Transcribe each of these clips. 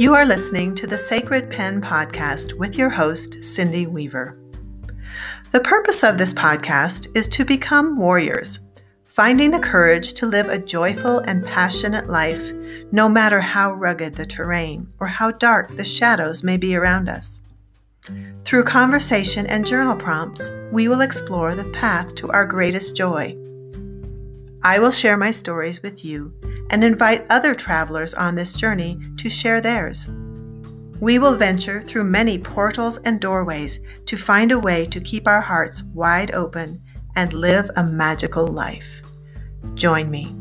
You are listening to the Sacred Pen Podcast with your host, Cindy Weaver. The purpose of this podcast is to become warriors, finding the courage to live a joyful and passionate life, no matter how rugged the terrain or how dark the shadows may be around us. Through conversation and journal prompts, we will explore the path to our greatest joy. I will share my stories with you and invite other travelers on this journey to share theirs. We will venture through many portals and doorways to find a way to keep our hearts wide open and live a magical life. Join me.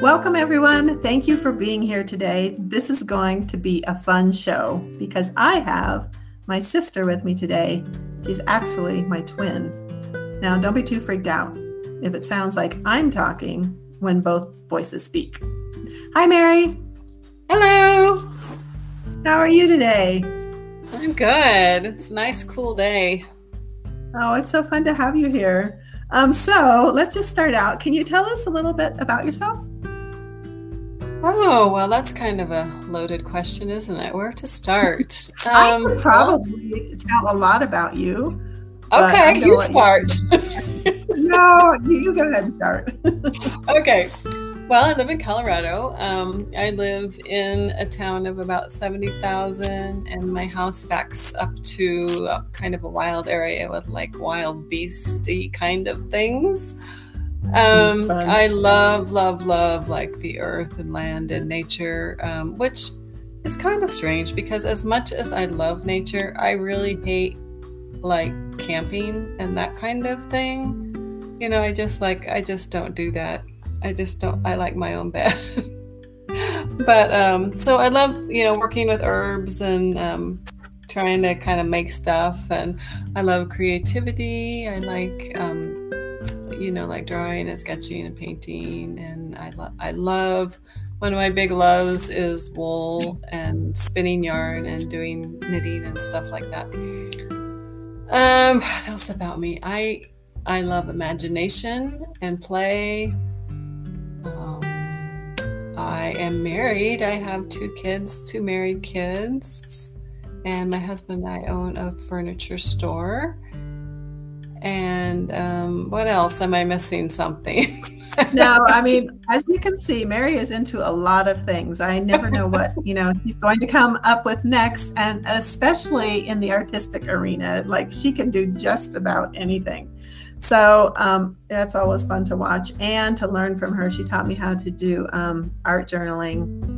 Welcome, everyone. Thank you for being here today. This is going to be a fun show because I have my sister with me today. She's actually my twin. Now, don't be too freaked out if it sounds like I'm talking when both voices speak. Hi, Mary. Hello. How are you today? I'm good. It's a nice, cool day. Oh, it's so fun to have you here. Um, so let's just start out. Can you tell us a little bit about yourself? Oh, well, that's kind of a loaded question, isn't it? Where to start? Um, I could probably well, tell a lot about you. Okay, you start. You... no, you go ahead and start. okay. Well, I live in Colorado. Um, I live in a town of about 70,000, and my house backs up to kind of a wild area with like wild beasty kind of things. Um, I love, love, love like the earth and land and nature, um, which it's kind of strange because as much as I love nature, I really hate like camping and that kind of thing. You know, I just like, I just don't do that. I just don't, I like my own bed. but um, so I love, you know, working with herbs and um, trying to kind of make stuff. And I love creativity. I like, um, you know, like drawing and sketching and painting. And I, lo- I love, one of my big loves is wool and spinning yarn and doing knitting and stuff like that. Um, what else about me? I I love imagination and play. Um, I am married. I have two kids, two married kids, and my husband and I own a furniture store. And um, what else? Am I missing something? no, I mean, as you can see, Mary is into a lot of things. I never know what, you know, he's going to come up with next, and especially in the artistic arena, like she can do just about anything. So um, that's always fun to watch and to learn from her. She taught me how to do um, art journaling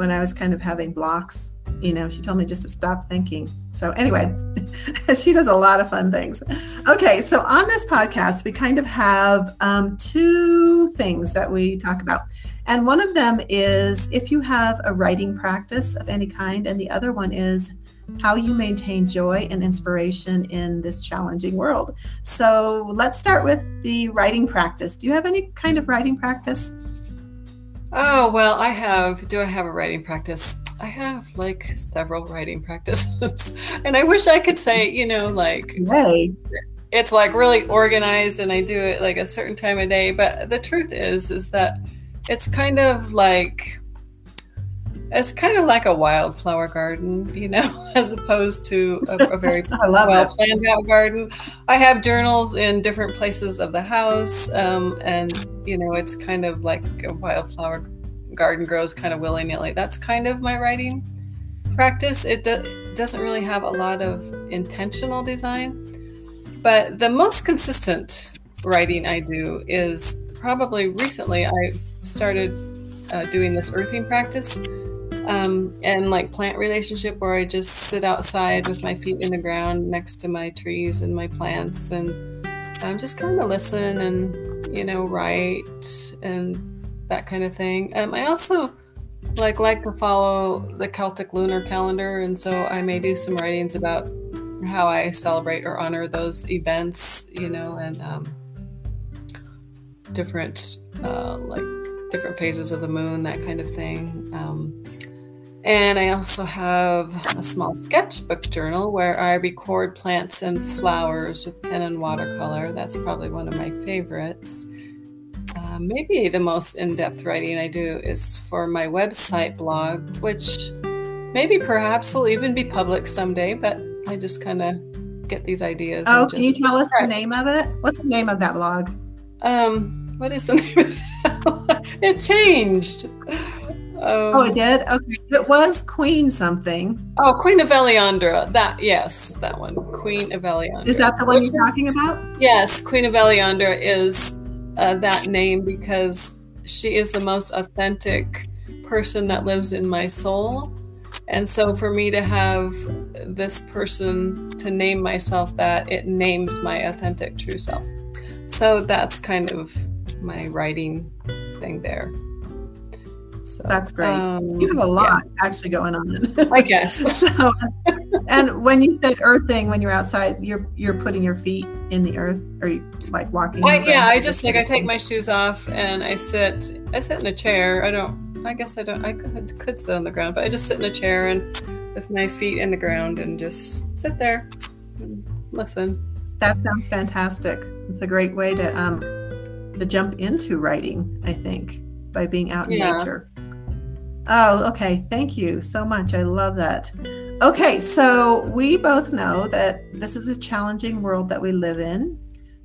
when I was kind of having blocks you know, she told me just to stop thinking. So, anyway, she does a lot of fun things. Okay, so on this podcast, we kind of have um, two things that we talk about. And one of them is if you have a writing practice of any kind, and the other one is how you maintain joy and inspiration in this challenging world. So, let's start with the writing practice. Do you have any kind of writing practice? Oh, well, I have. Do I have a writing practice? I have like several writing practices, and I wish I could say, you know, like hey. it's like really organized, and I do it like a certain time of day. But the truth is, is that it's kind of like it's kind of like a wildflower garden, you know, as opposed to a, a very well planned out garden. I have journals in different places of the house, um, and you know, it's kind of like a wildflower garden grows kind of willy nilly. That's kind of my writing practice. It do- doesn't really have a lot of intentional design, but the most consistent writing I do is probably recently I started uh, doing this earthing practice um, and like plant relationship where I just sit outside with my feet in the ground next to my trees and my plants and um, just kind of listen and you know write and that kind of thing. Um, I also like like to follow the Celtic lunar calendar, and so I may do some writings about how I celebrate or honor those events, you know, and um, different uh, like different phases of the moon, that kind of thing. Um, and I also have a small sketchbook journal where I record plants and flowers with pen and watercolor. That's probably one of my favorites. uh, maybe the most in depth writing I do is for my website blog, which maybe perhaps will even be public someday, but I just kind of get these ideas. Oh, can you tell us the name of it? What's the name of that blog? Um, what is the name of that? it changed. Um, oh, it did. Okay, it was Queen something. Oh, Queen Iveliandra. That yes, that one. Queen Iveliandra. Is that the one you're talking about? Yes, Queen Iveliandra is uh, that name because she is the most authentic person that lives in my soul. And so for me to have this person to name myself that, it names my authentic true self. So that's kind of my writing thing there. So that's great. Um, you have a lot yeah. actually going on. I guess. so, and when you said earthing, when you're outside, you're you're putting your feet in the earth, or you like walking? I, yeah, I just like I take my shoes off and I sit. I sit in a chair. I don't. I guess I don't. I could could sit on the ground, but I just sit in a chair and with my feet in the ground and just sit there and listen. That sounds fantastic. It's a great way to um to jump into writing. I think by being out in yeah. nature. Oh, okay. Thank you so much. I love that. Okay, so we both know that this is a challenging world that we live in,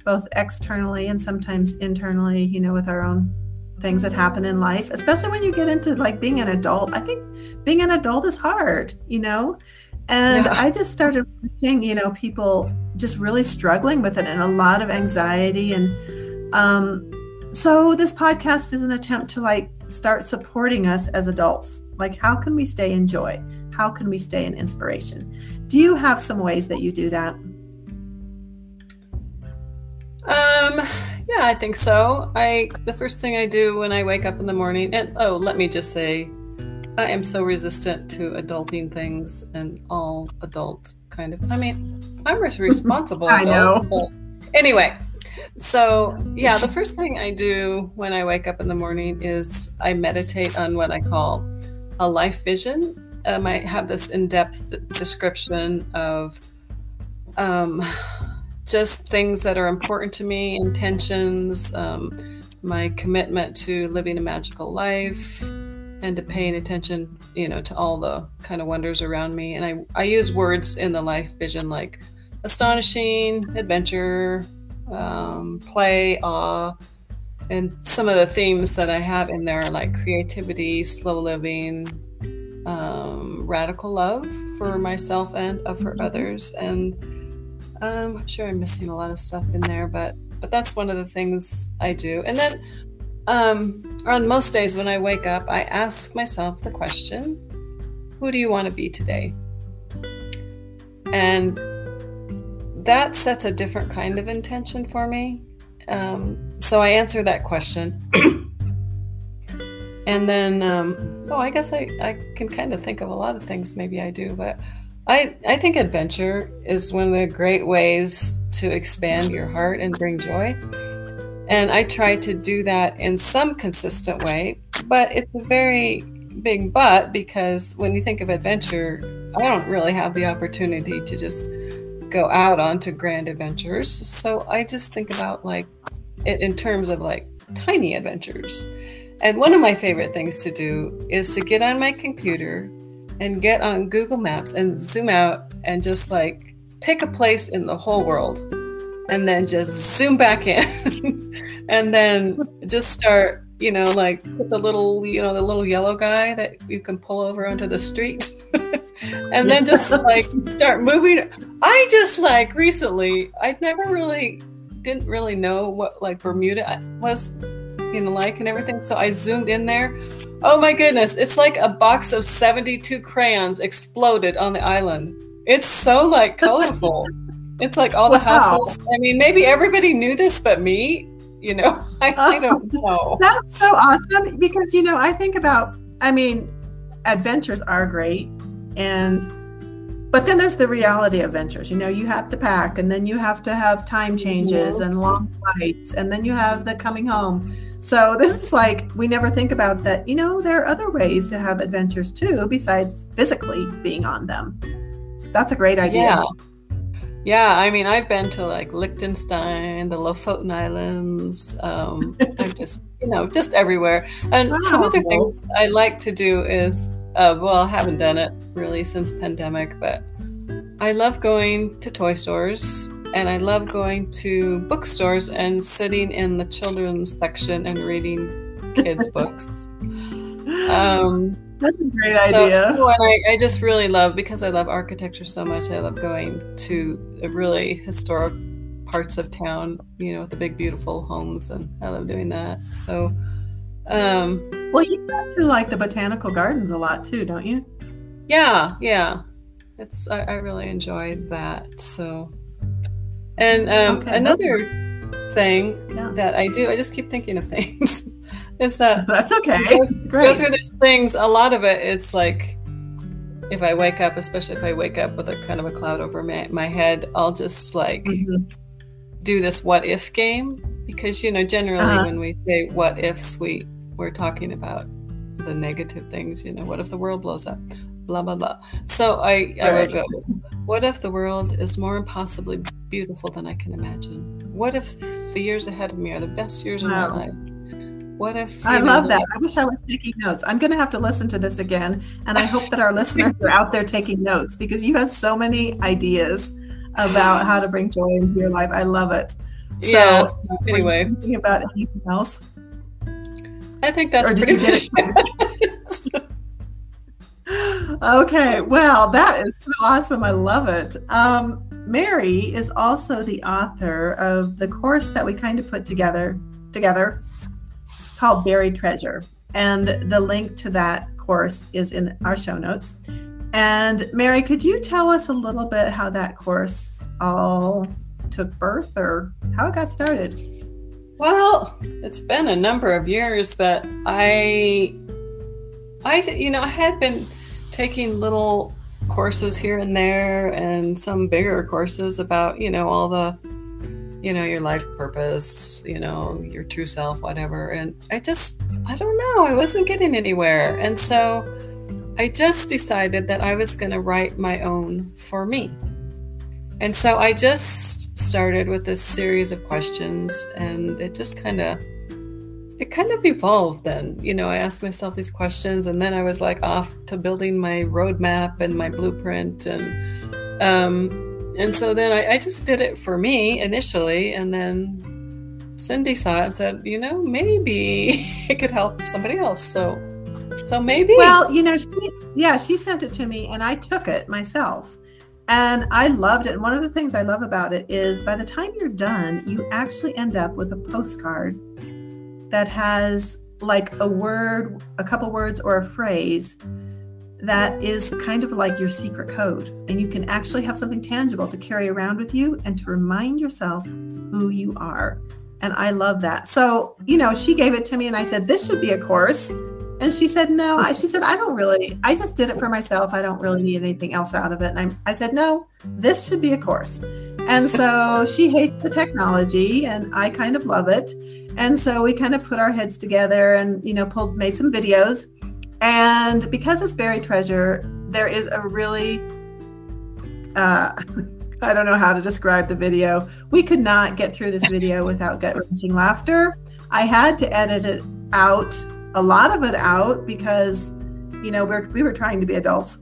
both externally and sometimes internally, you know, with our own things that happen in life, especially when you get into like being an adult. I think being an adult is hard, you know? And yeah. I just started seeing, you know, people just really struggling with it and a lot of anxiety. And um, so this podcast is an attempt to like start supporting us as adults. Like, how can we stay in joy? How can we stay in inspiration? Do you have some ways that you do that? Um, yeah, I think so. I the first thing I do when I wake up in the morning, and oh, let me just say, I am so resistant to adulting things and all adult kind of. I mean, I'm responsible. I adult, know. anyway, so, yeah, the first thing I do when I wake up in the morning is I meditate on what I call a life vision. Um, I have this in depth description of um, just things that are important to me, intentions, um, my commitment to living a magical life, and to paying attention, you know, to all the kind of wonders around me. And I, I use words in the life vision like astonishing, adventure, um, play, awe, and some of the themes that I have in there are like creativity, slow living, um, radical love for myself and uh, for others, and um, I'm sure I'm missing a lot of stuff in there, but but that's one of the things I do. And then um, on most days when I wake up, I ask myself the question, "Who do you want to be today?" And that sets a different kind of intention for me. Um, so I answer that question. and then, um, oh, I guess I, I can kind of think of a lot of things maybe I do, but I, I think adventure is one of the great ways to expand your heart and bring joy. And I try to do that in some consistent way, but it's a very big but because when you think of adventure, I don't really have the opportunity to just go out onto grand adventures. So I just think about like it in terms of like tiny adventures. And one of my favorite things to do is to get on my computer and get on Google Maps and zoom out and just like pick a place in the whole world and then just zoom back in and then just start you know like put the little you know the little yellow guy that you can pull over onto the street and then just like start moving. I just like recently, I never really didn't really know what like Bermuda was, you know, like and everything. So I zoomed in there. Oh my goodness, it's like a box of 72 crayons exploded on the island. It's so like colorful. it's like all the wow. houses. I mean, maybe everybody knew this but me, you know. I, I don't know. That's so awesome because you know, I think about I mean, adventures are great and but then there's the reality of ventures you know you have to pack and then you have to have time changes and long flights and then you have the coming home so this is like we never think about that you know there are other ways to have adventures too besides physically being on them that's a great idea yeah Yeah, I mean, I've been to like Liechtenstein, the Lofoten Islands. Um, I'm just, you know, just everywhere. And wow. some other things I like to do is, uh, well, I haven't done it really since pandemic, but I love going to toy stores and I love going to bookstores and sitting in the children's section and reading kids' books. Um, That's a great idea. So, I, I just really love because I love architecture so much. I love going to really historic parts of town, you know, with the big beautiful homes, and I love doing that. So, um, well, you go to like the botanical gardens a lot too, don't you? Yeah, yeah. It's I, I really enjoyed that. So, and um, okay, another thing yeah. that I do, I just keep thinking of things. is that that's okay. Go, go through these things. A lot of it, it's like if I wake up, especially if I wake up with a kind of a cloud over my, my head, I'll just like mm-hmm. do this what if game because you know generally uh-huh. when we say what ifs, we we're talking about the negative things. You know, what if the world blows up? Blah blah blah. So I I will go. What if the world is more impossibly beautiful than I can imagine? What if the years ahead of me are the best years of my life? What if I love that? I wish I was taking notes. I'm going to have to listen to this again, and I hope that our listeners are out there taking notes because you have so many ideas about how to bring joy into your life. I love it. So, yeah. Anyway, thinking about anything else? I think that's or pretty much. okay, well, that is so awesome. I love it. Um, Mary is also the author of the course that we kind of put together together called Buried Treasure. And the link to that course is in our show notes. And Mary, could you tell us a little bit how that course all took birth or how it got started? Well, it's been a number of years, but I, I, you know, I had been taking little courses here and there and some bigger courses about, you know, all the you know, your life purpose, you know, your true self, whatever. And I just, I don't know, I wasn't getting anywhere. And so I just decided that I was going to write my own for me. And so I just started with this series of questions and it just kind of it kind of evolved then. You know, I asked myself these questions and then I was like off to building my roadmap and my blueprint and um and so then I, I, just did it for me initially, and then Cindy saw it and said, you know, maybe it could help somebody else. So, so maybe. Well, you know, she, yeah, she sent it to me, and I took it myself, and I loved it. And one of the things I love about it is, by the time you're done, you actually end up with a postcard that has like a word, a couple words, or a phrase that is kind of like your secret code. And you can actually have something tangible to carry around with you and to remind yourself who you are. And I love that. So, you know, she gave it to me and I said, this should be a course. And she said, no. I, she said, I don't really, I just did it for myself. I don't really need anything else out of it. And I, I said, no, this should be a course. And so she hates the technology and I kind of love it. And so we kind of put our heads together and, you know, pulled, made some videos and because it's buried treasure, there is a really, uh, I don't know how to describe the video. We could not get through this video without gut wrenching laughter. I had to edit it out, a lot of it out, because, you know, we're, we were trying to be adults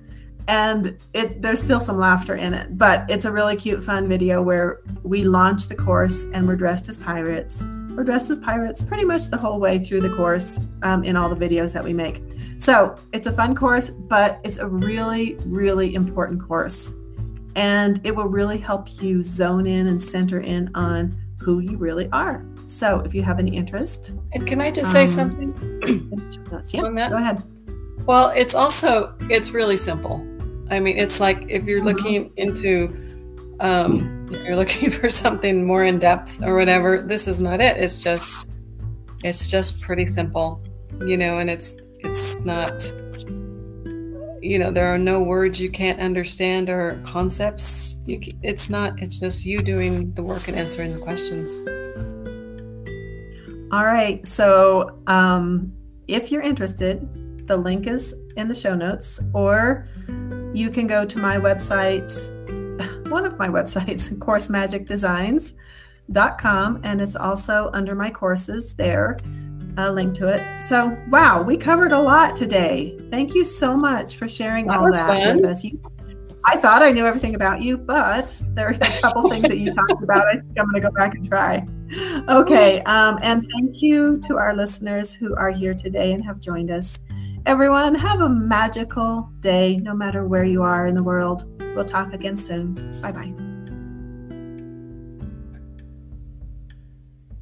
and it there's still some laughter in it but it's a really cute fun video where we launch the course and we're dressed as pirates we're dressed as pirates pretty much the whole way through the course um, in all the videos that we make so it's a fun course, but it's a really, really important course. And it will really help you zone in and center in on who you really are. So if you have any interest. And can I just say um, something? yeah, go ahead. Well, it's also, it's really simple. I mean, it's like if you're mm-hmm. looking into, um, if you're looking for something more in depth or whatever, this is not it. It's just, it's just pretty simple, you know, and it's it's not, you know, there are no words you can't understand or concepts. You, it's not, it's just you doing the work and answering the questions. All right. So um, if you're interested, the link is in the show notes, or you can go to my website. one of my websites, coursemagicdesigns.com, and it's also under my courses there, a link to it. So, wow, we covered a lot today. Thank you so much for sharing That all that fun. with us. You, I thought I knew everything about you, but there are a couple things that you talked about. I think I'm going to go back and try. Okay, um, and thank you to our listeners who are here today and have joined us. Everyone, have a magical day, no matter where you are in the world. We'll talk again soon. Bye bye.